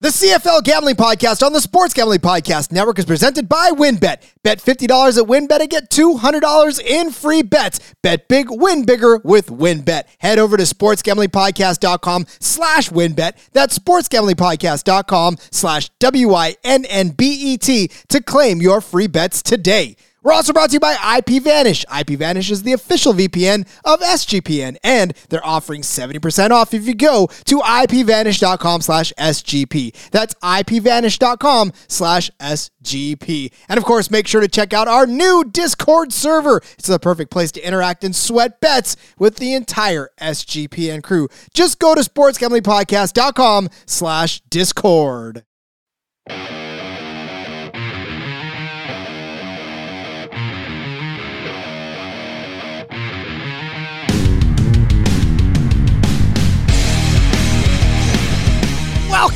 The CFL Gambling Podcast on the Sports Gambling Podcast Network is presented by WynnBET. Bet $50 at WynnBET and get $200 in free bets. Bet big, win bigger with WynnBET. Head over to sportsgamblingpodcast.com slash WynnBET. That's sportsgamblingpodcast.com slash W-I-N-N-B-E-T to claim your free bets today. We're also brought to you by IPVanish. IPVanish is the official VPN of SGPN, and they're offering 70% off if you go to IPVanish.com slash SGP. That's IPVanish.com slash SGP. And of course, make sure to check out our new Discord server. It's the perfect place to interact and sweat bets with the entire SGPN crew. Just go to sportsgamblingpodcast.com slash Discord.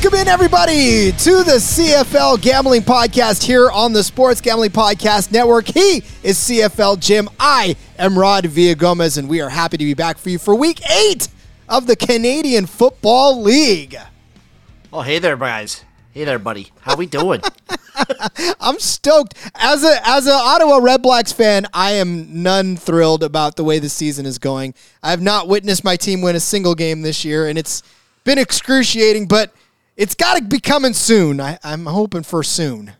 Welcome in, everybody, to the CFL Gambling Podcast here on the Sports Gambling Podcast Network. He is CFL Jim. I am Rod Villagomez, and we are happy to be back for you for week eight of the Canadian Football League. Oh, hey there, guys. Hey there, buddy. How we doing? I'm stoked. As a as an Ottawa Redblacks fan, I am none thrilled about the way the season is going. I have not witnessed my team win a single game this year, and it's been excruciating, but it's got to be coming soon. I, I'm hoping for soon.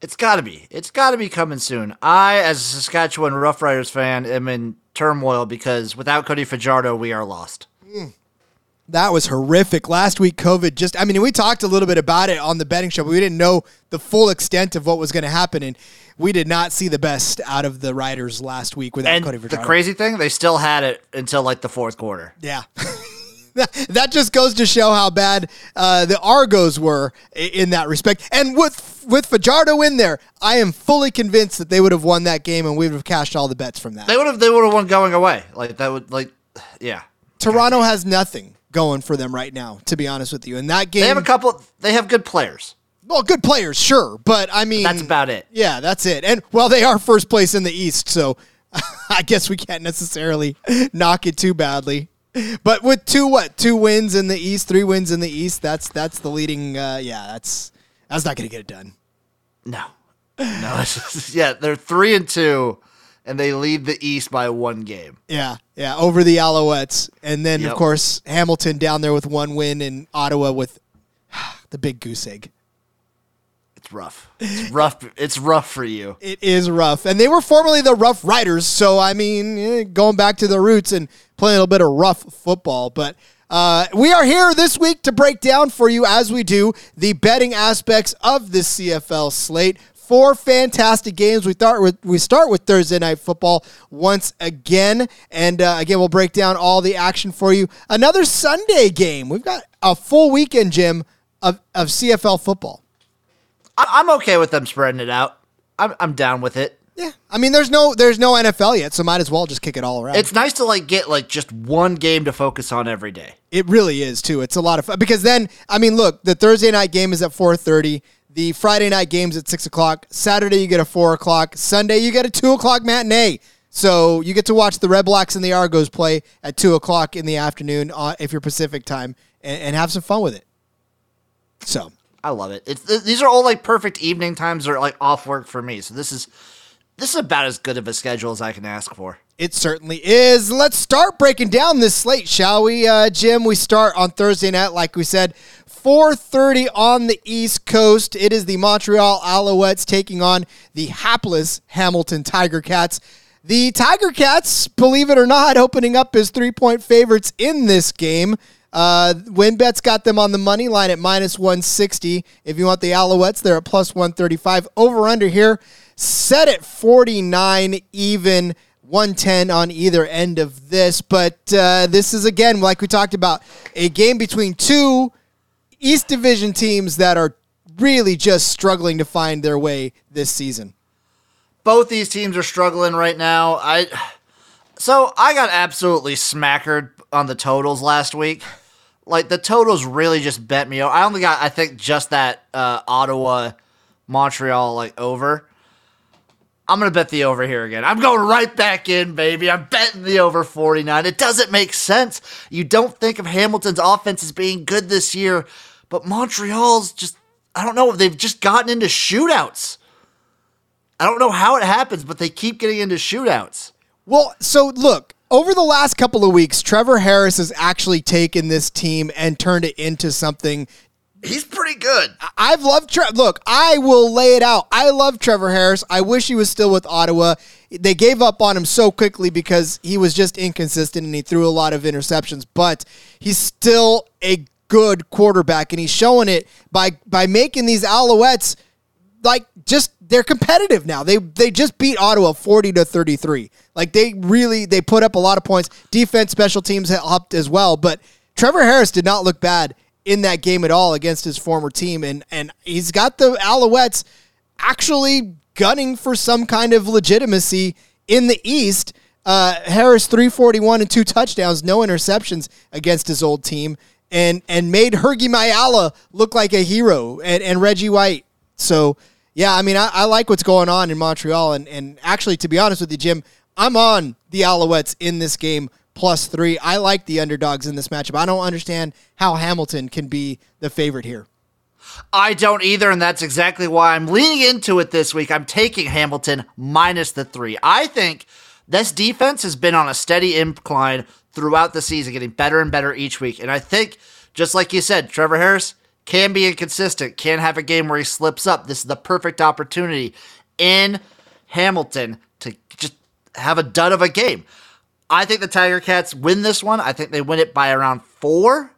it's got to be. It's got to be coming soon. I, as a Saskatchewan Roughriders fan, am in turmoil because without Cody Fajardo, we are lost. Mm. That was horrific. Last week, COVID just, I mean, we talked a little bit about it on the betting show, but we didn't know the full extent of what was going to happen. And we did not see the best out of the Riders last week without And Cody the crazy thing, they still had it until like the fourth quarter. Yeah. That- just goes to show how bad uh, the Argos were in that respect. And with with Fajardo in there, I am fully convinced that they would have won that game and we would have cashed all the bets from that. They would have. They would have won going away. Like that would like, yeah. Toronto has nothing going for them right now, to be honest with you. In that game, They have a couple. They have good players. well, good players, sure, but I mean, That's about it. Yeah, that's it. And well, they are first place in the East, so I guess we can't necessarily knock it too badly. But with two what two wins in the East, three wins in the East, that's that's the leading. Uh, yeah, that's that's not going to get it done. No, no. It's just, yeah, they're three and two, and they lead the East by one game. Yeah, yeah, over the Alouettes, and then of course Hamilton down there with one win, and Ottawa with the big goose egg. Rough. It's rough. It's rough for you. It is rough. And they were formerly the Rough Riders. So, I mean, eh, going back to the roots and playing a little bit of rough football. But uh, we are here this week to break down for you, as we do, the betting aspects of this CFL slate. Four fantastic games. We start with we start with Thursday night football once again, and uh, again we'll break down all the action for you. Another Sunday game. We've got a full weekend, Jim, of, of CFL football. I- I'm okay with them spreading it out. I'm, I'm down with it. Yeah, I mean, there's no there's no NFL yet, so might as well just kick it all around. It's nice to like get like just one game to focus on every day. It really is too. It's a lot of fun because then I mean, look, the Thursday night game is at four thirty. The Friday night game's at six o'clock. Saturday you get a four o'clock. Sunday you get a two o'clock matinee. So you get to watch the Redblacks and the Argos play at two o'clock in the afternoon uh, if you're Pacific time, and, and have some fun with it. So I love it. It's th- these are all like perfect evening times or like off work for me. So this is this is about as good of a schedule as I can ask for. It certainly is. Let's start breaking down this slate, shall we, uh, Jim? We start on Thursday night, like we said, 4:30 on the East Coast. It is the Montreal Alouettes taking on the hapless Hamilton Tiger Cats. The Tiger Cats, believe it or not, opening up as three-point favorites in this game. Uh, WynnBET's got them on the money line at minus 160. If you want the Alouettes, they're at plus 135. Over under here, set at 49 even. 110 on either end of this. But uh, this is, again, like we talked about, a game between two East Division teams that are really just struggling to find their way this season. Both these teams are struggling right now. I so I got absolutely smackered on the totals last week. Like the totals really just bent me. I only got I think just that uh, Ottawa Montreal like over. I'm gonna bet the over here again. I'm going right back in, baby. I'm betting the over 49. It doesn't make sense. You don't think of Hamilton's offense as being good this year, But Montreal's just, I don't know, they've just gotten into shootouts. I don't know how it happens, but they keep getting into shootouts. Well, so look, over the last couple of weeks, Trevor Harris has actually taken this team and turned it into something. He's pretty good. I've loved Tre- look, I will lay it out. I love Trevor Harris. I wish he was still with Ottawa. They gave up on him so quickly because he was just inconsistent and he threw a lot of interceptions, but he's still a good quarterback and he's showing it by by making these Alouettes like just they're competitive now. They they just beat Ottawa 40 to 33. Like they really they put up a lot of points. Defense, special teams helped as well, but Trevor Harris did not look bad in that game at all against his former team and and he's got the Alouettes actually gunning for some kind of legitimacy in the East. Uh, Harris 341 and two touchdowns, no interceptions against his old team, and and made Hergy Mayala look like a hero, and, and Reggie White. So yeah, I mean, I, I like what's going on in Montreal, and and actually, to be honest with you, Jim, I'm on the Alouettes in this game plus three. I like the underdogs in this matchup. I don't understand how Hamilton can be the favorite here. I don't either, and that's exactly why I'm leaning into it this week. I'm taking Hamilton minus the three. I think this defense has been on a steady incline throughout the season, getting better and better each week. And I think, just like you said, Trevor Harris can be inconsistent, can have a game where he slips up. This is the perfect opportunity in Hamilton to just have a dud of a game. I think the Tiger Cats win this one. I think they win it by around four.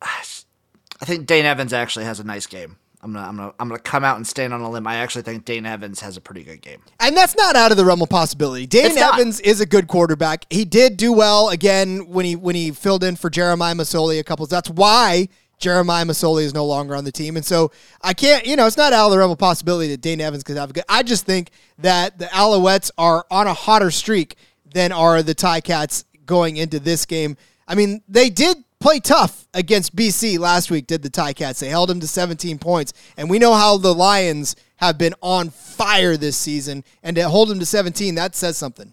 I think Dane Evans actually has a nice game. I'm gonna, I'm gonna, I'm gonna come out and stand on a limb. I actually think Dane Evans has a pretty good game, and that's not out of the realm of possibility. Dane Evans is a good quarterback. He did do well again when he when he filled in for Jeremiah Masoli a couple. That's why Jeremiah Masoli is no longer on the team, and so I can't, you know, it's not out of the realm of possibility that Dane Evans could have a good. I just think that the Alouettes are on a hotter streak than are the Ticats going into this game. I mean, they did play tough against BC last week, did the Ticats. They held them to 17 points. And we know how the Lions have been on fire this season. And to hold them to 17, that says something.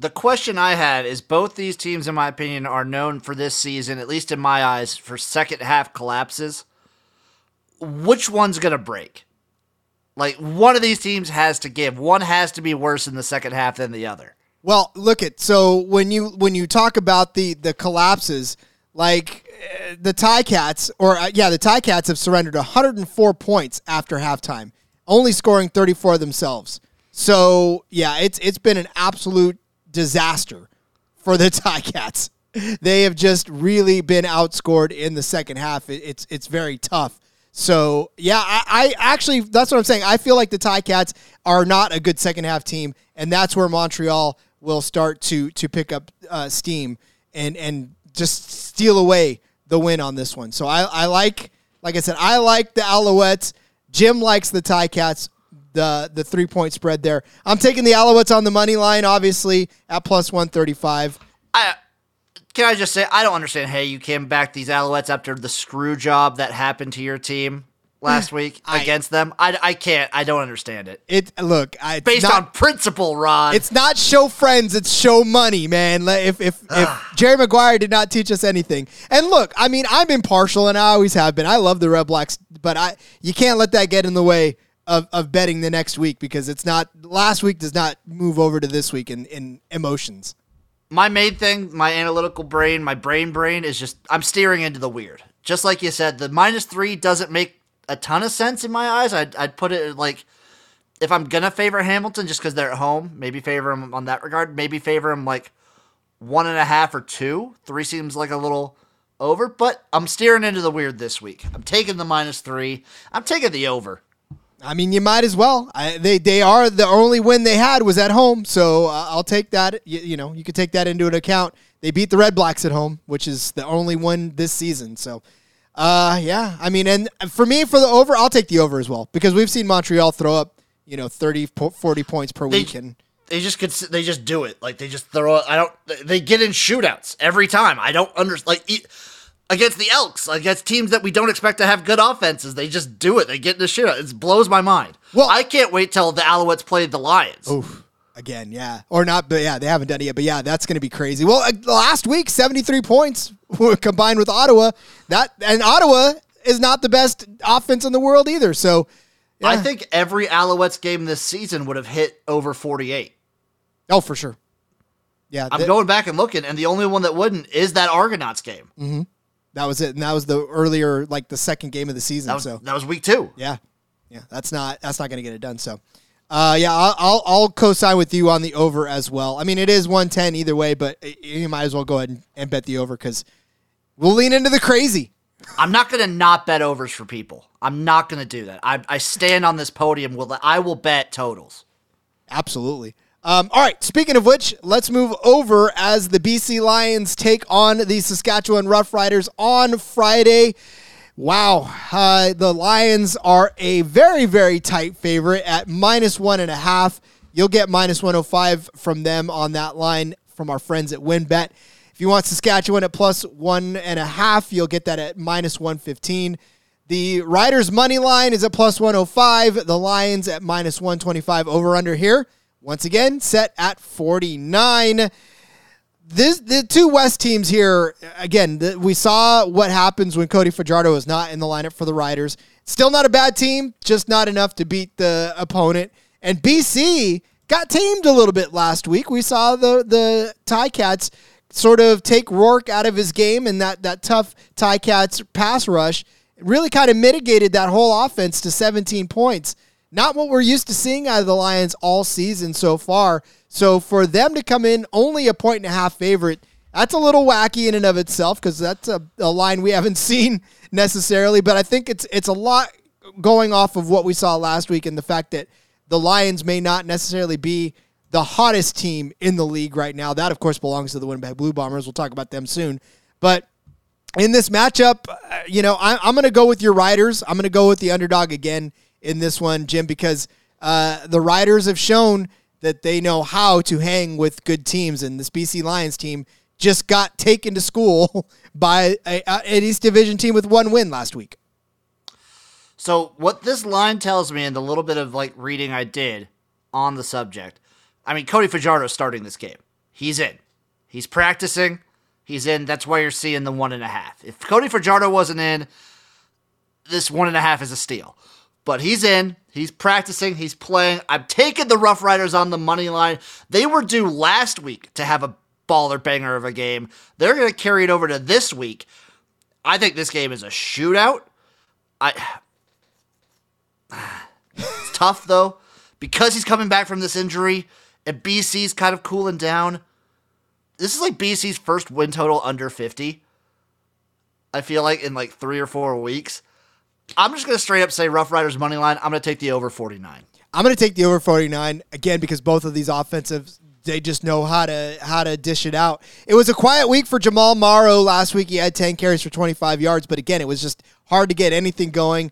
The question I had is both these teams, in my opinion, are known for this season, at least in my eyes, for second half collapses. Which one's going to break? Like, one of these teams has to give. One has to be worse in the second half than the other. Well, look at so when you when you talk about the the collapses, like uh, the Ticats, or uh, yeah, the Ticats have surrendered 104 points after halftime, only scoring 34 themselves. So yeah, it's it's been an absolute disaster for the Ticats. They have just really been outscored in the second half. it's it's very tough. So yeah, I, I, actually that's what I'm saying. I feel like the Ticats are not a good second half team, and that's where Montreal will start to to pick up uh, steam and and just steal away the win on this one. So I, I like, like I said, I like the Alouettes. Jim likes the Ticats. The the three point spread there. I'm taking the Alouettes on the money line, obviously at plus one thirty five. I can I just say I don't understand. Hey, you came back these Alouettes after the screw job that happened to your team last week I, against them. I, I can't. I don't understand it. It look I, based not, on principle, Rod. It's not show friends. It's show money, man. If if if Jerry Maguire did not teach us anything, and look, I mean, I'm impartial, and I always have been. I love the Redblacks, but I you can't let that get in the way. Of, of betting the next week because it's not last week does not move over to this week in, in emotions my main thing, my analytical brain, my brain brain is just I'm steering into the weird. Just like you said, the minus three doesn't make a ton of sense in my eyes. I'd, I'd put it like if I'm gonna favor Hamilton just because they're at home, maybe favor him on that regard. Maybe favor him like one and a half or two. Three seems like a little over, but I'm steering into the weird this week. I'm taking the minus three. I'm taking the over. I mean, you might as well. I, they they are the only win they had was at home, so uh, I'll take that. You, you know, you could take that into an account. They beat the Redblacks at home, which is the only win this season. So uh, yeah. I mean, and for me, for the over, I'll take the over as well because we've seen Montreal throw up, you know, 30, 40 points per they, week. And they just could, they just do it. Like they just throw, I don't, they get in shootouts every time. I don't understand. Like, against the Elks, against teams that we don't expect to have good offenses. They just do it. They get in the shootout. It blows my mind. Well, I can't wait till the Alouettes play the Lions. Oof. Again, yeah. Or not, but yeah, they haven't done it yet. But yeah, that's going to be crazy. Well, uh, last week, 73 points combined with Ottawa. That And Ottawa is not the best offense in the world either. So yeah. I think every Alouettes game this season would have hit over 48. Oh, for sure. Yeah. I'm going back and looking, and the only one that wouldn't is that Argonauts game. Mm-hmm. That was it. And that was the earlier, like the second game of the season. That was, so that was week two. Yeah. Yeah. That's not, that's not going to get it done. So, uh, yeah, I'll, I'll, I'll co-sign with you on the over as well. I mean, it is 110 either way, but you might as well go ahead and, and bet the over because we'll lean into the crazy. I'm not going to not bet overs for people. I'm not going to do that. I, I stand on this podium. Will I will bet totals. Absolutely. Um, all right. Speaking of which, let's move over as the BC Lions take on the Saskatchewan Roughriders on Friday. Wow. Uh, the Lions are a very, very tight favorite at minus one and a half. You'll get minus 105 from them on that line from our friends at WynnBET. If you want Saskatchewan at plus one and a half, you'll get that at minus 115. The Riders' money line is at plus 105. The Lions at minus 125 over under here. Once again, set at 49 this the two West teams here again. The, we saw what happens when Cody Fajardo is not in the lineup for the Riders. Still not a bad team, just not enough to beat the opponent. And BC got tamed a little bit last week. We saw the the Cats sort of take Rourke out of his game, and that that tough Cats pass rush really kind of mitigated that whole offense to 17 points. Not what we're used to seeing out of the Lions all season so far. So for them to come in only a point and a half favorite, that's a little wacky in and of itself because that's a, a line we haven't seen necessarily. But I think it's it's a lot going off of what we saw last week and the fact that the Lions may not necessarily be the hottest team in the league right now. That, of course, belongs to the Winnipeg Blue Bombers. We'll talk about them soon. But in this matchup, uh, you know, I, am going to go with your Riders. I'm going to go with the underdog again in this one, Jim, because uh, the Riders have shown that they know how to hang with good teams, and this BC Lions team just got taken to school by a, an East Division team with one win last week. So what this line tells me, and the little bit of like reading I did on the subject, I mean, Cody Fajardo starting this game. He's in. He's practicing. He's in. That's why you're seeing the one and a half. If Cody Fajardo wasn't in, this one and a half is a steal. But he's in. He's practicing. He's playing. I'm taking the Rough Riders on the money line. They were due last week to have a baller banger of a game. They're going to carry it over to this week. I think this game is a shootout. I. It's tough though because he's coming back from this injury and BC's kind of cooling down. This is like BC's first win total under 50. I feel like in like three or four weeks. I'm just going to straight up say Rough Riders money line. I'm going to take the over 49. I'm going to take the over 49 again because both of these offensive they just know how to how to dish it out. It was a quiet week for Jamal Morrow last week. He had 10 carries for 25 yards, but again, it was just hard to get anything going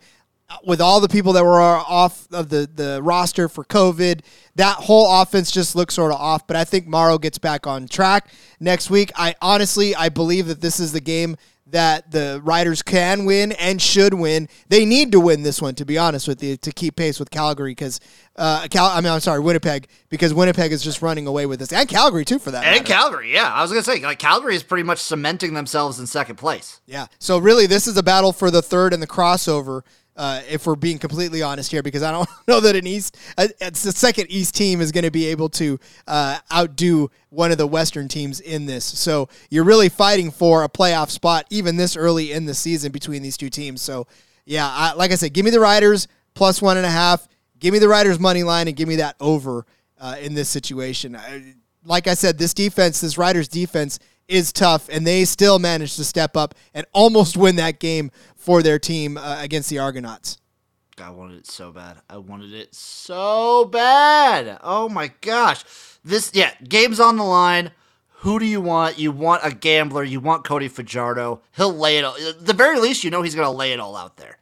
with all the people that were off of the, the roster for COVID, that whole offense just looks sort of off. But I think Morrow gets back on track next week. I honestly, I believe that this is the game that the Riders can win and should win. They need to win this one, to be honest with you, to keep pace with Calgary because uh, Cal. I mean, I'm sorry, Winnipeg because Winnipeg is just running away with this, and Calgary too, for that. And matter. Calgary, yeah, I was gonna say like Calgary is pretty much cementing themselves in second place. Yeah, so really, this is a battle for the third and the crossover. Uh, if we're being completely honest here, because I don't know that an East, uh, it's the second East team is going to be able to uh, outdo one of the Western teams in this. So you're really fighting for a playoff spot even this early in the season between these two teams. So yeah, I, like I said, give me the Riders plus one and a half. Give me the Riders money line and give me that over uh, in this situation. I, like I said, this defense, this Riders defense is tough, and they still managed to step up and almost win that game for their team uh, against the Argonauts. I wanted it so bad. I wanted it so bad. Oh my gosh. This, yeah, game's on the line. Who do you want? You want a gambler. You want Cody Fajardo. He'll lay it all. At the very least, you know he's going to lay it all out there.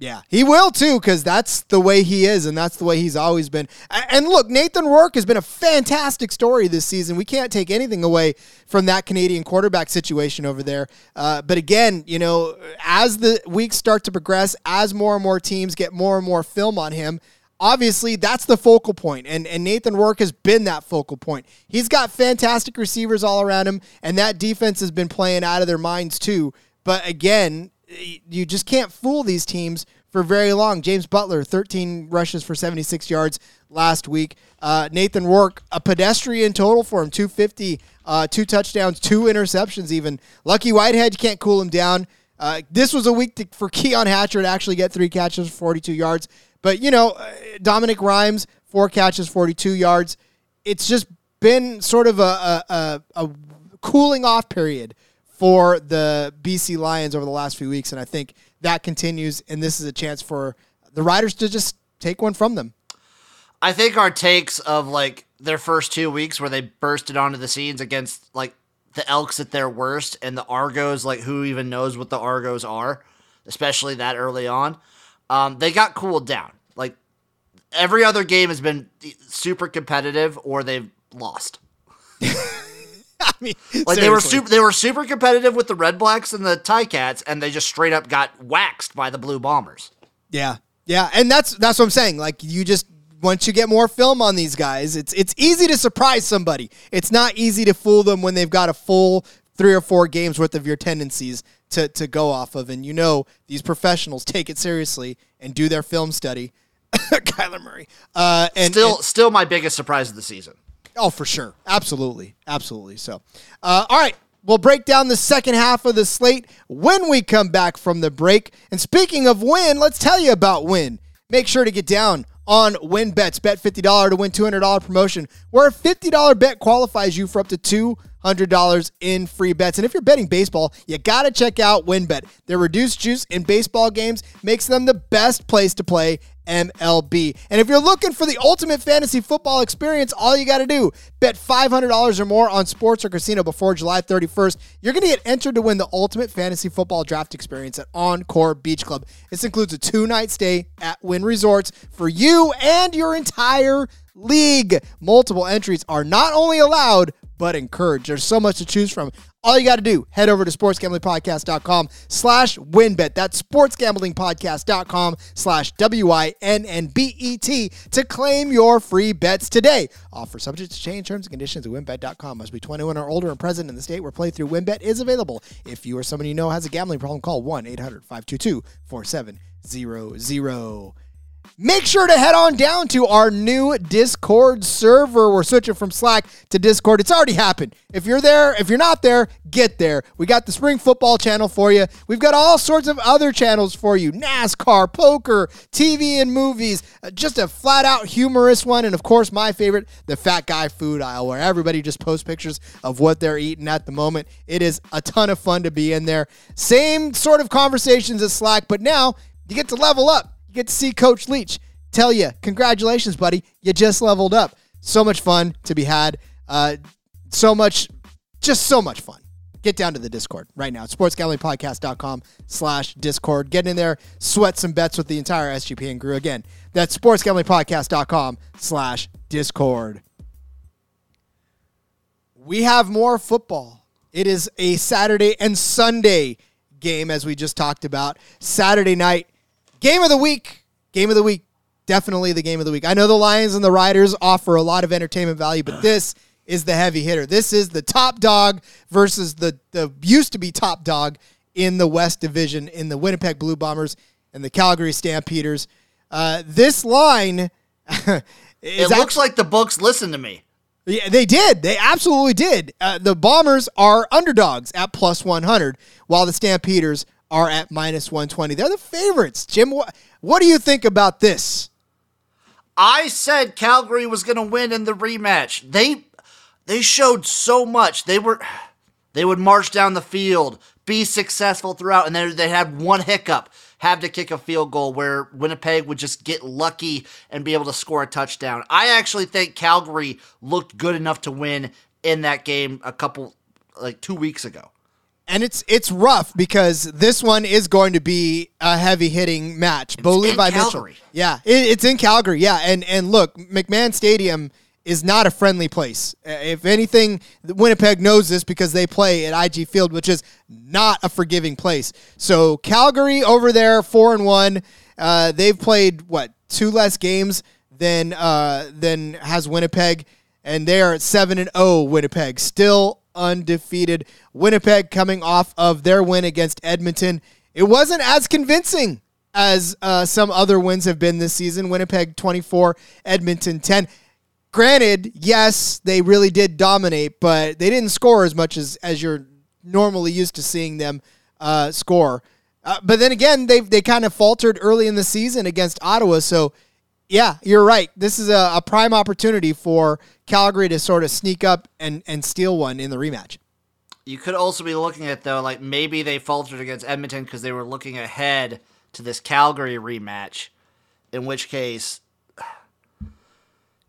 Yeah, he will too, because that's the way he is, and that's the way he's always been. And look, Nathan Rourke has been a fantastic story this season. We can't take anything away from that Canadian quarterback situation over there. Uh, but again, you know, as the weeks start to progress, as more and more teams get more and more film on him, obviously that's the focal point and, and nathan rourke has been that focal point he's got fantastic receivers all around him and that defense has been playing out of their minds too but again you just can't fool these teams for very long. James Butler, 13 rushes for 76 yards last week. Uh, Nathan Rourke, a pedestrian total for him, 250, uh, two touchdowns, two interceptions even. Lucky Whitehead, you can't cool him down. Uh, this was a week to, for Keon Hatcher to actually get three catches, 42 yards. But, you know, uh, Dominique Rhymes, four catches, 42 yards. It's just been sort of a, a, a cooling off period for the BC Lions over the last few weeks. And I think that continues. And this is a chance for the Riders to just take one from them. I think our takes of like their first two weeks where they bursted onto the scenes against like the Elks at their worst and the Argos, like who even knows what the Argos are, especially that early on. Um, they got cooled down. Like every other game has been super competitive or they've lost. I mean, like seriously. they were super, they were super competitive with the Redblacks and the Ticats, and they just straight up got waxed by the Blue Bombers. Yeah, yeah, and that's that's what I'm saying. Like you just once you get more film on these guys, it's it's easy to surprise somebody. It's not easy to fool them when they've got a full three or four games worth of your tendencies to to go off of. And you know these professionals take it seriously and do their film study. Kyler Murray, uh, and still and, still my biggest surprise of the season. Oh, for sure, absolutely, absolutely. So, uh, all right. We'll break down the second half of the slate when we come back from the break. And speaking of win, let's tell you about win. Make sure to get down on win bets. Bet $50 to win $200 promotion, where a $50 bet qualifies you for up to $200 in free bets. And if you're betting baseball, you got to check out WynnBET. Their reduced juice in baseball games makes them the best place to play MLB. And if you're looking for the ultimate fantasy football experience, all you got to do, bet $500 or more on sports or casino before July 31st. You're going to get entered to win the ultimate fantasy football draft experience at Encore Beach Club. This includes a two-night stay at Wynn Resorts for you and your entire league. Multiple entries are not only allowed, but encouraged. There's so much to choose from. All you got to do, head over to sportsgamblingpodcast.com slash WynnBET. That's sportsgamblingpodcast.com slash W-I-N-N-B-E-T to claim your free bets today. Offer subject to change terms and conditions at wynnbet.com. Must be 21 or older and present in the state where playthrough WynnBET is available. If you or someone you know has a gambling problem, call 1-800-522-4700. Make sure to head on down to our new Discord server. We're switching from Slack to Discord. It's already happened. If you're there, if you're not there, get there. We got the spring football channel for you. We've got all sorts of other channels for you NASCAR, poker, TV and movies, uh, just a flat out humorous one. And of course, my favorite, the Fat Guy Food Aisle, where everybody just posts pictures of what they're eating at the moment. It is a ton of fun to be in there. Same sort of conversations as Slack, but now you get to level up get to see Coach Leach tell you, congratulations, buddy. You just leveled up. So much fun to be had. Uh, so much, just so much fun. Get down to the Discord right now. SportsGamblingPodcast.com slash Discord. Get in there, sweat some bets with the entire SGPN crew. Again, that's SportsGamblingPodcast.com slash Discord. We have more football. It is a Saturday and Sunday game, as we just talked about. Saturday night, Game of the week. Game of the week. Definitely the game of the week. I know the Lions and the Riders offer a lot of entertainment value, but this is the heavy hitter. This is the top dog versus the, the used to be top dog in the West Division in the Winnipeg Blue Bombers and the Calgary Stampeders. Uh, this line. it looks like the books listen to me. Yeah, they did. They absolutely did. Uh, the Bombers are underdogs at plus 100, while the Stampeders are at minus 120. They're the favorites. Jim, what, what do you think about this? I said Calgary was going to win in the rematch. They they showed so much. They were they would march down the field, be successful throughout, and then they had one hiccup, have to kick a field goal where Winnipeg would just get lucky and be able to score a touchdown. I actually think Calgary looked good enough to win in that game a couple like 2 weeks ago and it's it's rough because this one is going to be a heavy hitting match. It's Bo Levi Mitchell, yeah, it, it's in Calgary, yeah, and and look, McMahon Stadium is not a friendly place. Uh, if anything, Winnipeg knows this because they play at IG Field, which is not a forgiving place. So Calgary over there, four and one. Uh, they've played what two less games than uh, than has Winnipeg, and they are at seven and zero. Oh, Winnipeg still undefeated. Winnipeg coming off of their win against Edmonton. it wasn't as convincing as uh, some other wins have been this season. Winnipeg 24, Edmonton 10. Granted, yes, they really did dominate, but they didn't score as much as, as you're normally used to seeing them uh, score. Uh, but then again, they they kind of faltered early in the season against Ottawa. So, yeah, you're right. This is a, a prime opportunity for Calgary to sort of sneak up and, and steal one in the rematch. You could also be looking at though, like maybe they faltered against Edmonton because they were looking ahead to this Calgary rematch. In which case,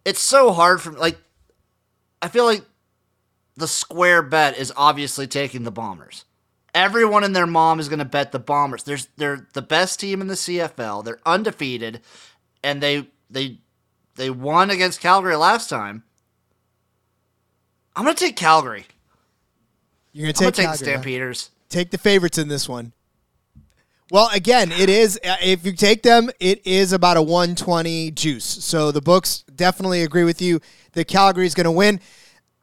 it's so hard for like. I feel like the square bet is obviously taking the Bombers. Everyone and their mom is going to bet the Bombers. There's they're the best team in the CFL. They're undefeated, and they they they won against Calgary last time. I'm going to take Calgary. You're going to take, take the Stampeders. Take the favorites in this one. Well, again, it is uh, if you take them, it is about a 120 juice. So the books definitely agree with you that Calgary is going to win.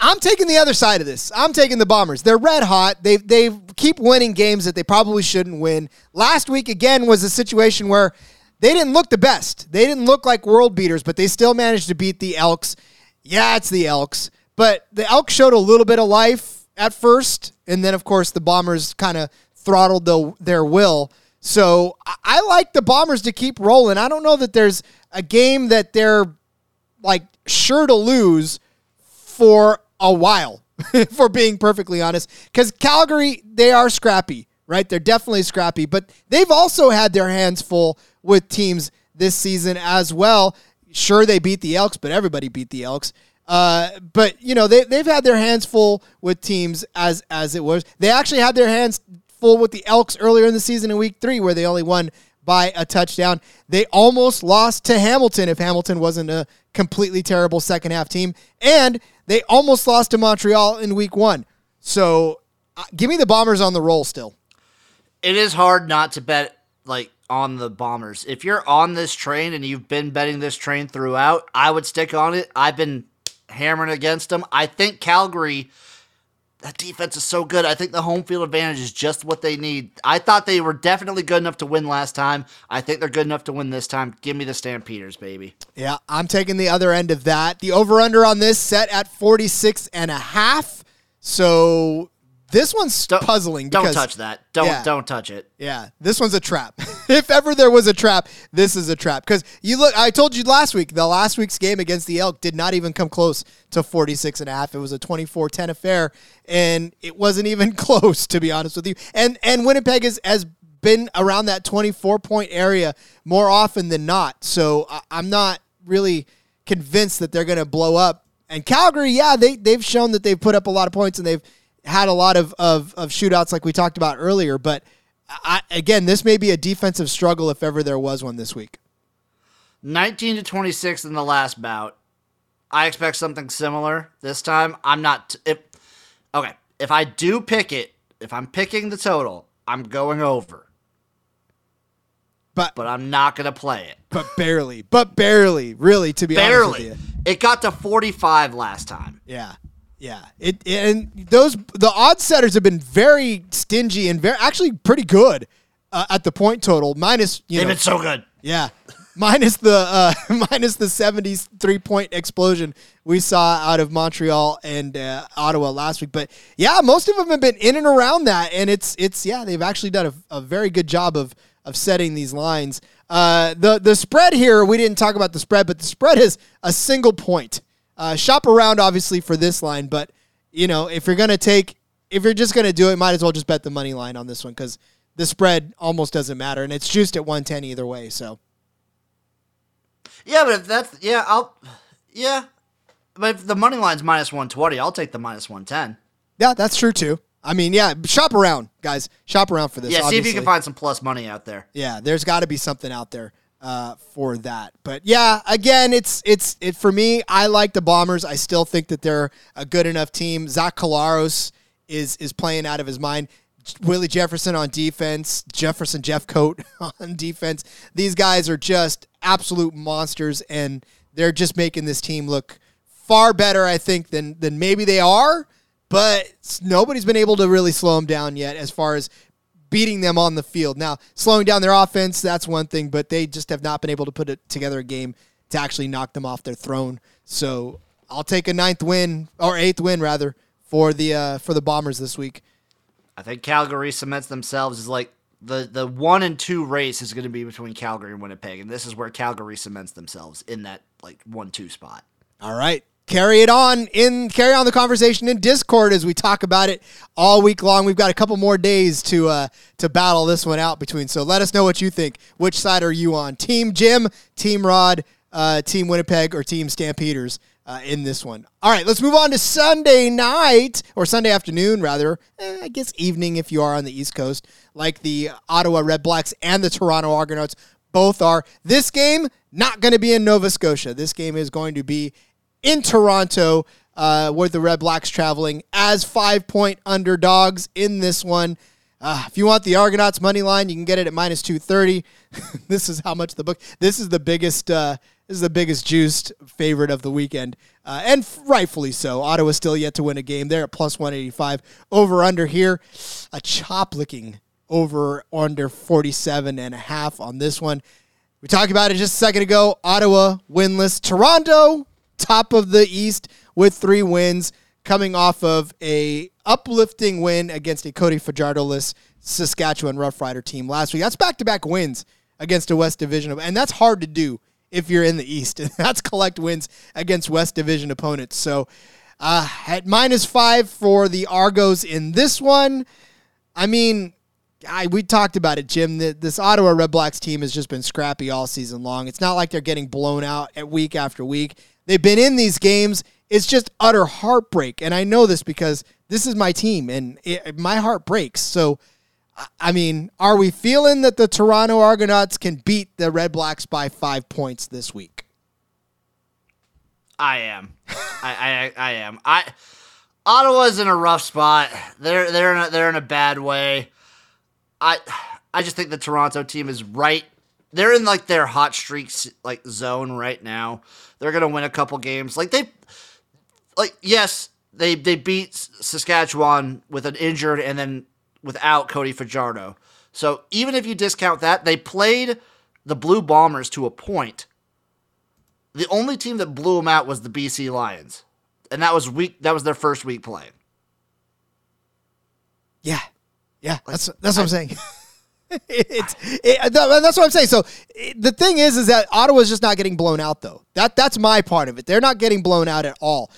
I'm taking the other side of this. I'm taking the Bombers. They're red hot. They they keep winning games that they probably shouldn't win. Last week again was a situation where they didn't look the best. They didn't look like world beaters, but they still managed to beat the Elks. Yeah, it's the Elks, but the Elks showed a little bit of life at first, and then of course the Bombers kind of throttled the, their will. So I, I like the Bombers to keep rolling. I don't know that there's a game that they're like sure to lose for a while, for being perfectly honest. Because Calgary, they are scrappy, right? They're definitely scrappy, but they've also had their hands full with teams this season as well. Sure, they beat the Elks, but everybody beat the Elks. Uh, but you know they they've had their hands full with teams as as it was. They actually had their hands full with the Elks earlier in the season in Week Three, where they only won by a touchdown. They almost lost to Hamilton if Hamilton wasn't a completely terrible second half team, and they almost lost to Montreal in Week One. So uh, give me the Bombers on the roll still. It is hard not to bet like on the Bombers. If you're on this train and you've been betting this train throughout, I would stick on it. I've been hammering against them. I think Calgary, that defense is so good. I think the home field advantage is just what they need. I thought they were definitely good enough to win last time. I think they're good enough to win this time. Give me the Stampeders, baby. Yeah, I'm taking the other end of that. The over under on this set at 46 and a half. So this one's don't, puzzling. Because, don't touch that. Don't yeah, don't touch it. Yeah, this one's a trap. if ever there was a trap, this is a trap. Because you look, I told you last week, the last week's game against the Elk did not even come close to 46 and a half. It was a 24-10 affair, and it wasn't even close, to be honest with you. And and Winnipeg has, has been around that 24 point area more often than not. So I, I'm not really convinced that they're going to blow up. And Calgary, yeah, they they've shown that they've put up a lot of points and they've had a lot of, of, of shootouts like we talked about earlier. But I, again, this may be a defensive struggle if ever there was one this week. 19 to 26 in the last bout. I expect something similar this time. I'm not. If, okay, if I do pick it, if I'm picking the total, I'm going over. But but I'm not gonna play it. But barely. But barely. Really, to be barely. It got to 45 last time. Yeah. Yeah, it and those the odd setters have been very stingy and very actually pretty good uh, at the point total. Minus you they've know, been so good. Yeah, minus the uh, minus the seventy three point explosion we saw out of Montreal and uh, Ottawa last week. But yeah, most of them have been in and around that, and it's it's yeah they've actually done a, a very good job of of setting these lines. Uh, the the spread here we didn't talk about the spread, but the spread is a single point. Uh, shop around, obviously, for this line, but you know, if you're gonna take, if you're just gonna do it, might as well just bet the money line on this one because the spread almost doesn't matter, and it's juiced at 110 either way. So, yeah, but if that's yeah, I'll yeah, but if the money line's minus 120, I'll take the minus 110. Yeah, that's true too. I mean, yeah, shop around, guys. Shop around for this. Yeah, obviously. see if you can find some plus money out there. Yeah, there's got to be something out there uh, for that. But yeah, again, it's it's it for me. I like the Bombers. I still think that they're a good enough team. Zach Collaros is is playing out of his mind. Willie Jefferson on defense, Jefferson Jeffcoat on defense. These guys are just absolute monsters, and they're just making this team look far better, I think, than than maybe they are. But nobody's been able to really slow them down yet, as far as beating them on the field. Now, slowing down their offense, that's one thing, but they just have not been able to put it together a game to actually knock them off their throne. So I'll take a ninth win or eighth win rather for the uh, for the Bombers this week. I think Calgary cements themselves as like the the one and two race is going to be between Calgary and Winnipeg, and this is where Calgary cements themselves in that like one two spot. All right. Carry it on in carry on the conversation in Discord as we talk about it all week long. We've got a couple more days to uh, to battle this one out between. So let us know what you think. Which side are you on? Team Jim, Team Rod, uh, Team Winnipeg, or Team Stampeders? uh, in this one. All right, let's move on to Sunday night or Sunday afternoon, rather. Eh, I guess evening if you are on the East Coast, like the Ottawa Redblacks and the Toronto Argonauts both are. This game not going to be in Nova Scotia. This game is going to be in Toronto, uh, where the Redblacks traveling as five point underdogs in this one. Uh, if you want the Argonauts money line, you can get it at minus 230. this is how much the book. This is the biggest. Uh, this is the biggest juiced favorite of the weekend, uh, and rightfully so. Ottawa still yet to win a game. They're at plus 185. Over under here, a chop licking over under 47 and a half on this one. We talked about it just a second ago. Ottawa winless. Toronto top of the East with three wins, coming off of a uplifting win against a Cody Fajardo-less Saskatchewan Roughrider team last week. That's back to back wins against a West Division, and that's hard to do if you're in the East. That's collect wins against West Division opponents. So uh, at minus five for the Argos in this one, I mean, I, we talked about it, Jim. The, this Ottawa Redblacks team has just been scrappy all season long. It's not like they're getting blown out at week after week. They've been in these games. It's just utter heartbreak. And I know this because this is my team and it, my heart breaks. So I mean, are we feeling that the Toronto Argonauts can beat the Redblacks by five points this week? I am. I, I I am. I Ottawa's in a rough spot. They're they're in a, they're in a bad way. I I just think the Toronto team is right. They're in like their hot streaks like zone right now. They're gonna win a couple games. Like they, like yes, they they beat Saskatchewan with an injured and then without Cody Fajardo. So even if you discount that, they played the Blue Bombers to a point. The only team that blew them out was the BC Lions, and that was week. That was their first week playing. Yeah, yeah, that's that's what I, am saying. it's it, that's what I'm saying. So it, the thing is, is that Ottawa's just not getting blown out, though. That that's my part of it. They're not getting blown out at all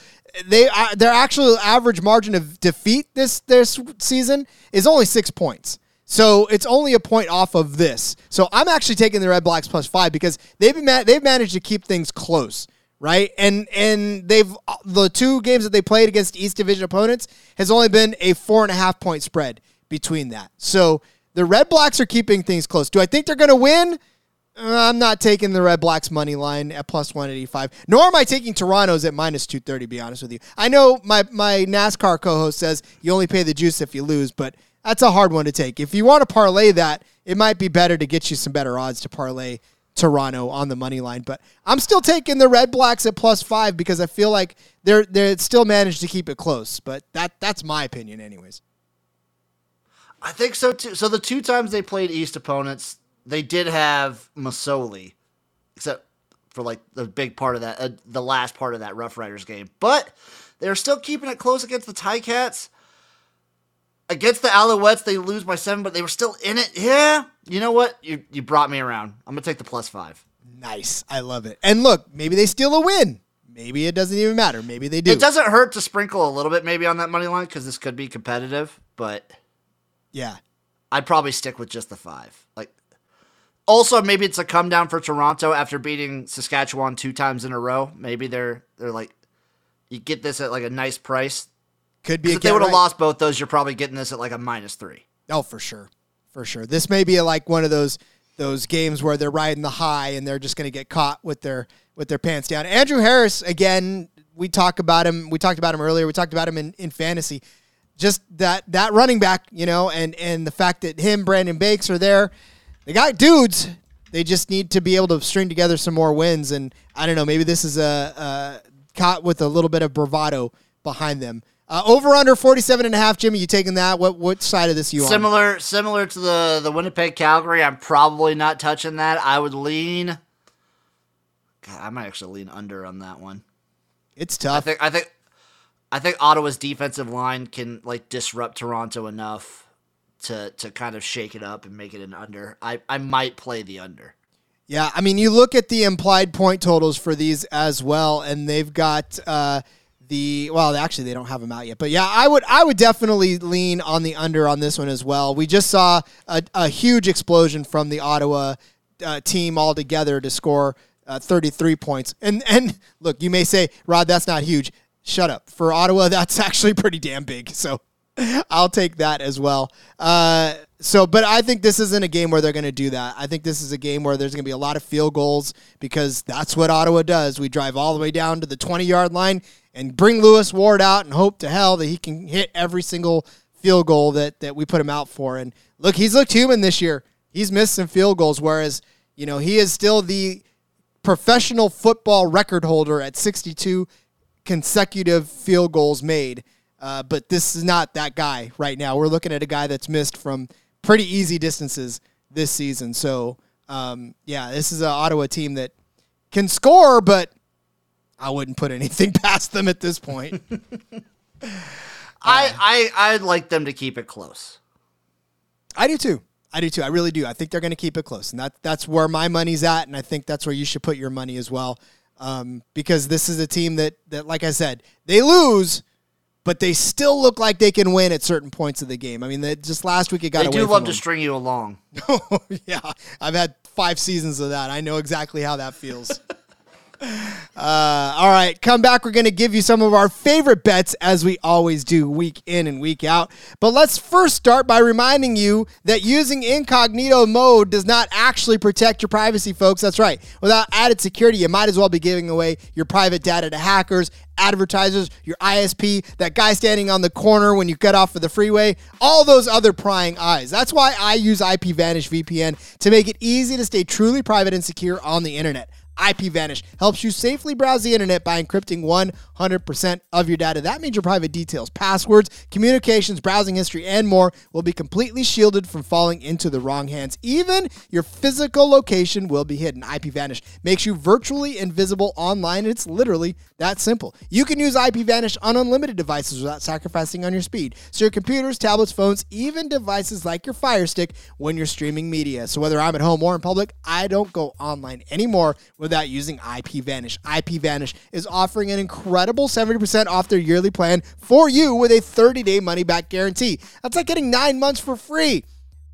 they uh, their actual average margin of defeat this this season is only six points. So it's only a point off of this. So I'm actually taking the Redblacks plus five because they've been ma- they've managed to keep things close, right? And and they've the two games that they played against East Division opponents has only been a four and a half point spread between that. So the Redblacks are keeping things close. Do I think they're going to win? Uh, I'm not taking the Redblacks money line at plus 185, nor am I taking Toronto's at minus 230, be honest with you. I know my, my NASCAR co host says you only pay the juice if you lose, but that's a hard one to take. If you want to parlay that, it might be better to get you some better odds to parlay Toronto on the money line. But I'm still taking the Redblacks at plus five because I feel like they're they still managed to keep it close. But that that's my opinion, anyways. I think so too. So the two times they played East opponents, they did have Masoli, except for like the big part of that, uh, the last part of that Rough Riders game. But they're still keeping it close against the Ticats. Against the Alouettes, they lose by seven, but they were still in it. Yeah, you know what? You you brought me around. I'm gonna take the plus five. Nice, I love it. And look, maybe they steal a win. Maybe it doesn't even matter. Maybe they do. It doesn't hurt to sprinkle a little bit maybe on that money line because this could be competitive. But yeah, I'd probably stick with just the five. Like also, maybe it's a come down for Toronto after beating Saskatchewan two times in a row. Maybe they're they're like, you get this at like a nice price. Could be. If they would have right. lost both those, you're probably getting this at like a minus three. Oh, for sure, for sure. This may be like one of those those games where they're riding the high and they're just going to get caught with their with their pants down. Andrew Harris again. We talk about him. We talked about him earlier. We talked about him in, in fantasy. Just that that running back, you know, and and the fact that him, Brandon Banks are there they got dudes. They just need to be able to string together some more wins. And I don't know, maybe this is a, a caught with a little bit of bravado behind them. Uh, over under 47 and a half, Jimmy. You taking that? What what side of this you on? Similar similar to the the Winnipeg Calgary. I'm probably not touching that. I would lean. God, I might actually lean under on that one. It's tough. I think I think I think Ottawa's defensive line can like disrupt Toronto enough to to kind of shake it up and make it an under. I I might play the under. Yeah, I mean, you look at the implied point totals for these as well, and they've got uh, the well, actually, they don't have them out yet, but yeah, I would I would definitely lean on the under on this one as well. We just saw a, a huge explosion from the Ottawa uh, team altogether to score uh, 33 points, and and look, you may say, Rod, that's not huge. Shut up. For Ottawa, that's actually pretty damn big. So I'll take that as well. Uh, so, but I think this isn't a game where they're going to do that. I think this is a game where there's going to be a lot of field goals because that's what Ottawa does. We drive all the way down to the 20 yard line and bring Lewis Ward out and hope to hell that he can hit every single field goal that, that we put him out for. And look, he's looked human this year. He's missed some field goals, whereas, you know, he is still the professional football record holder at 62 consecutive field goals made. Uh, but this is not that guy right now. We're looking at a guy that's missed from pretty easy distances this season. So, um, yeah, this is an Ottawa team that can score, but I wouldn't put anything past them at this point. I I I'd like them to keep it close. I do too. I do too. I really do. I think they're going to keep it close, and that that's where my money's at, and I think that's where you should put your money as well, um, because this is a team that that, like I said, they lose, but they still look like they can win at certain points of the game. I mean, they, just last week it got They do love them. to string you along. yeah, I've had five seasons of that. I know exactly how that feels. Uh, all right, come back. We're going to give you some of our favorite bets as we always do week in and week out. But let's first start by reminding you that using incognito mode does not actually protect your privacy, folks. That's right. Without added security, you might as well be giving away your private data to hackers, advertisers, your ISP, that guy standing on the corner when you get off of the freeway, all those other prying eyes. That's why I use IPVanish VPN to make it easy to stay truly private and secure on the internet. IPVanish helps you safely browse the internet by encrypting 100% of your data. That means your private details, passwords, communications, browsing history, and more will be completely shielded from falling into the wrong hands. Even your physical location will be hidden. IPVanish makes you virtually invisible online, it's literally that simple. You can use IPVanish on unlimited devices without sacrificing on your speed. So your computers, tablets, phones, even devices like your Fire Stick when you're streaming media. So whether I'm at home or in public, I don't go online anymore without using IPVanish. IPVanish is offering an incredible 70% off their yearly plan for you with a 30-day money-back guarantee. That's like getting 9 months for free.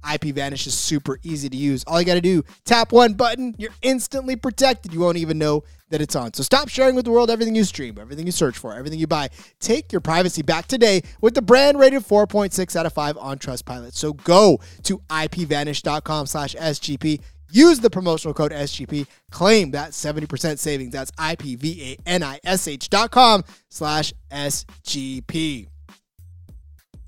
IPVanish is super easy to use. All you got to do, tap one button, you're instantly protected. You won't even know that it's on. So stop sharing with the world everything you stream, everything you search for, everything you buy. Take your privacy back today with the brand rated 4.6 out of 5 on Trustpilot. So go to ipvanish.com slash SGP. Use the promotional code SGP. Claim that 70% savings. That's I-P-V-A-N-I-S-H dot com slash SGP.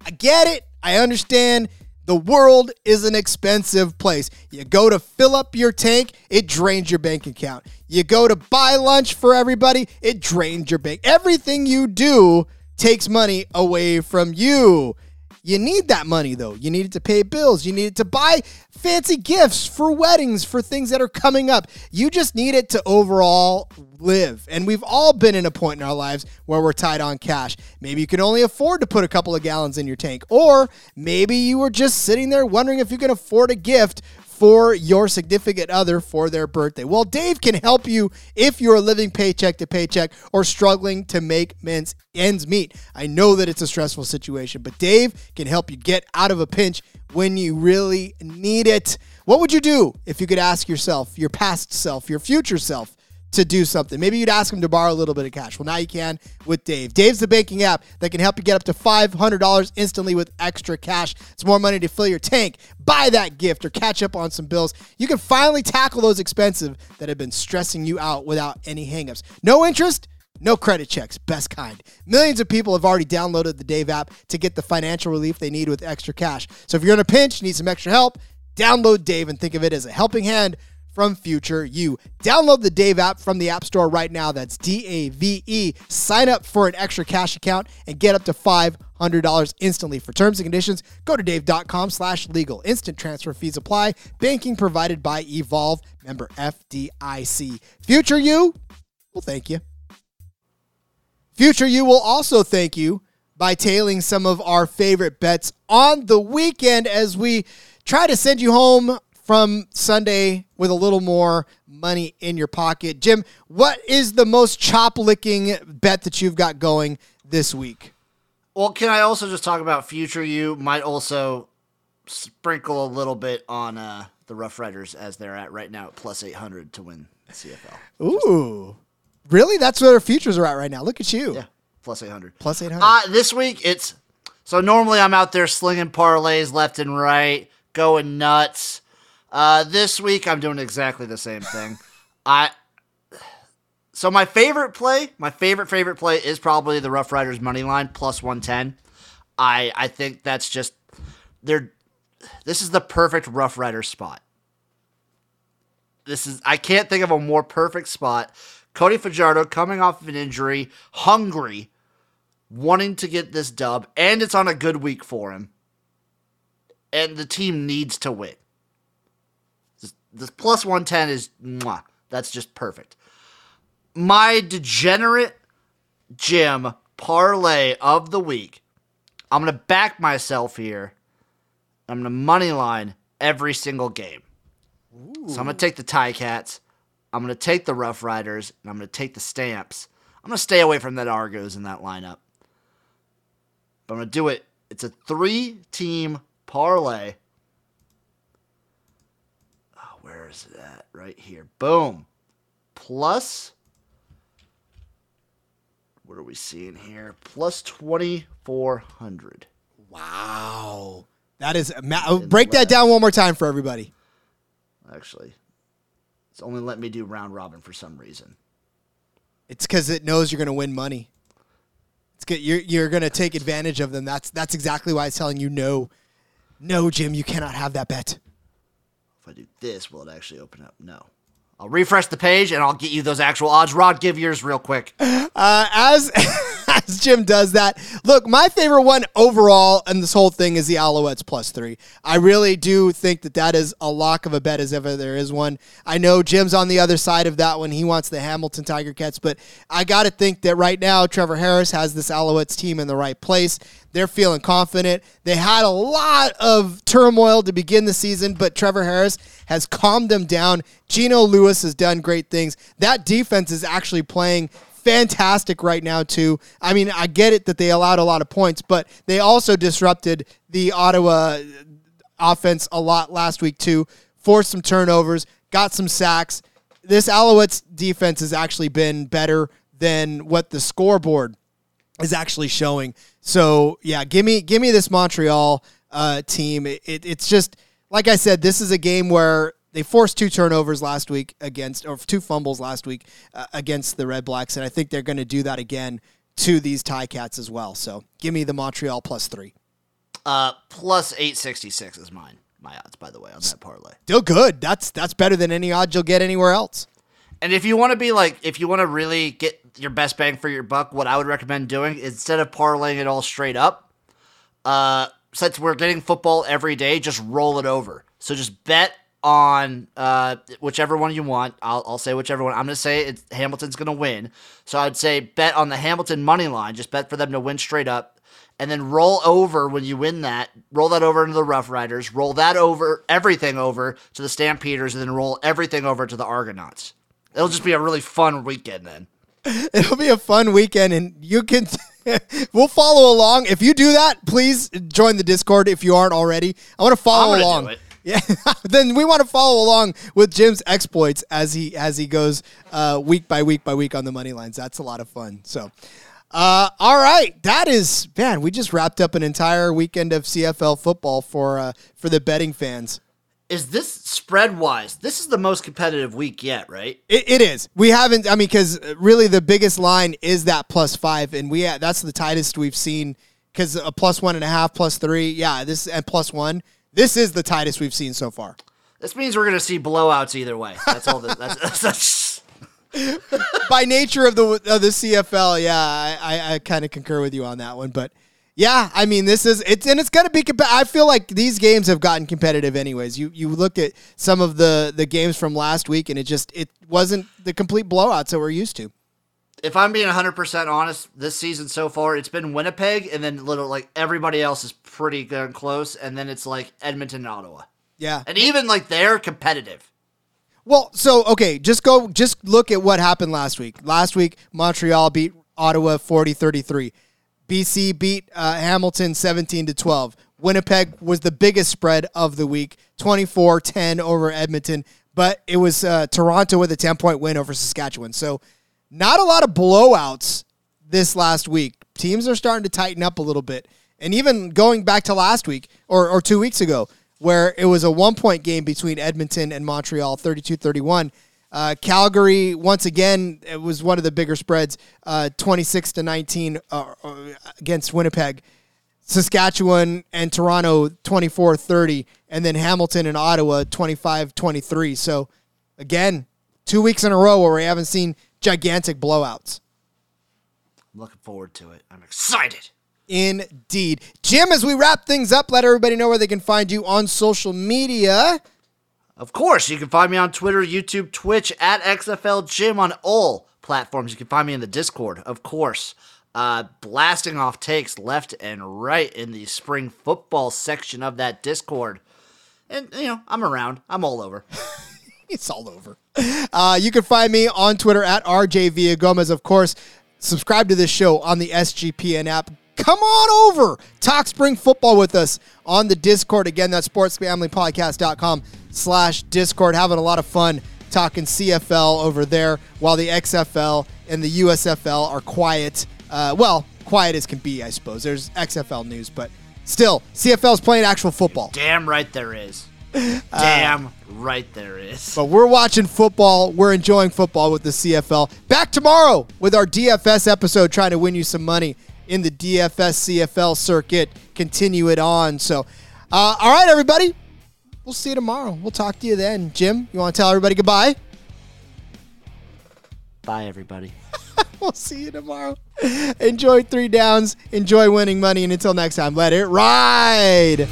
I get it. I understand. The world is an expensive place. You go to fill up your tank, it drains your bank account. You go to buy lunch for everybody, it drains your bank. Everything you do takes money away from you. You need that money though. You need it to pay bills. You need it to buy fancy gifts for weddings, for things that are coming up. You just need it to overall live. And we've all been in a point in our lives where we're tied on cash. Maybe you can only afford to put a couple of gallons in your tank, or maybe you were just sitting there wondering if you can afford a gift for your significant other for their birthday. Well, Dave can help you if you're living paycheck to paycheck or struggling to make ends meet. I know that it's a stressful situation, but Dave can help you get out of a pinch when you really need it. What would you do if you could ask yourself, your past self, your future self, to do something. Maybe you'd ask them to borrow a little bit of cash. Well, now you can with Dave. Dave's the banking app that can help you get up to $500 instantly with extra cash. It's more money to fill your tank, buy that gift, or catch up on some bills. You can finally tackle those expensive that have been stressing you out without any hangups. No interest. No credit checks, best kind. Millions of people have already downloaded the Dave app to get the financial relief they need with extra cash. So if you're in a pinch, need some extra help, download Dave and think of it as a helping hand from Future You. Download the Dave app from the App Store right now. That's D A V E. Sign up for an extra cash account and get up to $500 instantly. For terms and conditions, go to dave.com slash legal. Instant transfer fees apply. Banking provided by Evolve. Member FDIC. Future You, well, thank you. Future You will also thank you by tailing some of our favorite bets on the weekend as we try to send you home from Sunday with a little more money in your pocket. Jim, what is the most chop licking bet that you've got going this week? Well, can I also just talk about future you might also sprinkle a little bit on uh, the Rough Riders as they're at right now at plus 800 to win CFL. Ooh. Really? That's where their futures are at right now. Look at you. Yeah, plus 800. Plus 800. Uh, this week, it's so normally I'm out there slinging parlays left and right, going nuts. Uh, this week, I'm doing exactly the same thing. I so my favorite play, my favorite favorite play is probably the Rough Riders money line plus 110. I I think that's just they're this is the perfect Rough Rider spot. This is I can't think of a more perfect spot. Cody Fajardo coming off of an injury, hungry, wanting to get this dub, and it's on a good week for him. And the team needs to win. This, plus 110 is mwah, that's just perfect. My degenerate Jim parlay of the week. I'm going to back myself here. I'm going to money line every single game. So I'm going to take the Ticats. I'm going to take the Rough Riders. And I'm going to take the Stamps. I'm going to stay away from that Argos in that lineup. But I'm going to do it. It's a three team parlay. Oh, where is it at? Right here. Boom. Plus. What are we seeing here? Plus 2,400. wow. That is ma- break that down one more time for everybody. Actually, it's only let me do round robin for some reason. It's because it knows you're going to win money. It's good. You're you're going to take advantage of them. That's that's exactly why it's telling you no, no, Jim. You cannot have that bet. If I do this, will it actually open up? No. I'll refresh the page and I'll get you those actual odds. Rod, give yours real quick. Uh, as as Jim does that, look, my favorite one overall in this whole thing is the Alouettes plus three. I really do think that that is a lock of a bet as ever there is one. I know Jim's on the other side of that one. He wants the Hamilton Tiger Cats, but I got to think that right now Trevor Harris has this Alouettes team in the right place. They're feeling confident. They had a lot of turmoil to begin the season, but Trevor Harris has calmed them down. Geno Lewis has done great things. That defense is actually playing fantastic right now too. I mean, I get it that they allowed a lot of points, but they also disrupted the Ottawa offense a lot last week too. Forced some turnovers, got some sacks. This Alouettes defense has actually been better than what the scoreboard is actually showing. So yeah, give me give me this Montreal uh, team. It, it, it's just like I said, this is a game where they forced two turnovers last week against, or two fumbles last week uh, against the Redblacks, and I think they're going to do that again to these Ticats as well. So give me the Montreal plus three. Uh, plus 866 is mine. My odds, by the way, on that parlay. Still good. That's that's better than any odds you'll get anywhere else. And if you want to be like, if you want to really get your best bang for your buck, what I would recommend doing instead of parlaying it all straight up, uh, since we're getting football every day, just roll it over. So just bet on uh, whichever one you want. I'll, I'll say whichever one. I'm going to say it's, Hamilton's going to win. So I'd say bet on the Hamilton money line. Just bet for them to win straight up. And then roll over when you win that. Roll that over into the Rough Riders. Roll that over, everything over to the Stampeders, and then roll everything over to the Argonauts. It'll just be a really fun weekend then. It'll be a fun weekend, and you can. we'll follow along. If you do that, please join the Discord if you aren't already. I want to follow along. Yeah, then we want to follow along with Jim's exploits as he as he goes uh, week by week by week on the money lines. That's a lot of fun. So, uh, all right, that is man. We just wrapped up an entire weekend of CFL football for uh, for the betting fans. Is this spread wise? This is the most competitive week yet, right? It, it is. We haven't. I mean, because really the biggest line is that plus five, and we that's the tightest we've seen. Because a plus one and a half, plus three, yeah, this and plus one. This is the tightest we've seen so far. This means we're gonna see blowouts either way. That's all. The, that's, that's, By nature of the of the CFL, yeah, I, I, I kind of concur with you on that one. But yeah, I mean, this is it's and it's gonna be. Comp- I feel like these games have gotten competitive, anyways. You you look at some of the the games from last week, and it just it wasn't the complete blowouts that we're used to. If I'm being 100 percent honest, this season so far, it's been Winnipeg, and then little like everybody else is pretty darn close, and then it's like Edmonton and Ottawa, Yeah. and even like they're competitive. Well, so okay, just go just look at what happened last week. Last week Montreal beat Ottawa 40-33. BC beat uh, Hamilton 17 to 12. Winnipeg was the biggest spread of the week, 24-10 over Edmonton, but it was uh, Toronto with a 10-point win over Saskatchewan. So, not a lot of blowouts this last week. Teams are starting to tighten up a little bit. And even going back to last week or, or two weeks ago, where it was a one point game between Edmonton and Montreal, 32 31. Uh, Calgary, once again, it was one of the bigger spreads, uh, 26 to 19 uh, uh, against Winnipeg. Saskatchewan and Toronto 24 30, and then Hamilton and Ottawa 25 23. So, again, two weeks in a row where we haven't seen gigantic blowouts. I'm looking forward to it. I'm excited. Indeed. Jim, as we wrap things up, let everybody know where they can find you on social media. Of course, you can find me on Twitter, YouTube, Twitch, at XFL Jim on all platforms. You can find me in the Discord, of course. Uh, blasting off takes left and right in the spring football section of that Discord. And, you know, I'm around. I'm all over. It's all over. Uh, you can find me on Twitter at RJ Villagomez. Of course, subscribe to this show on the SGPN app. Come on over. Talk spring football with us on the Discord. Again, that's sportsgamblingpodcast.com slash Discord. Having a lot of fun talking CFL over there while the XFL and the USFL are quiet. Uh, well, quiet as can be, I suppose. There's XFL news, but still, CFL is playing actual football. Damn right there is. Damn right there is. But we're watching football. We're enjoying football with the CFL. Back tomorrow with our DFS episode, trying to win you some money in the DFS CFL circuit. Continue it on. So, uh, all right, everybody. We'll see you tomorrow. We'll talk to you then. Jim, you want to tell everybody goodbye? Bye, everybody. We'll see you tomorrow. Enjoy three downs. Enjoy winning money. And until next time, let it ride.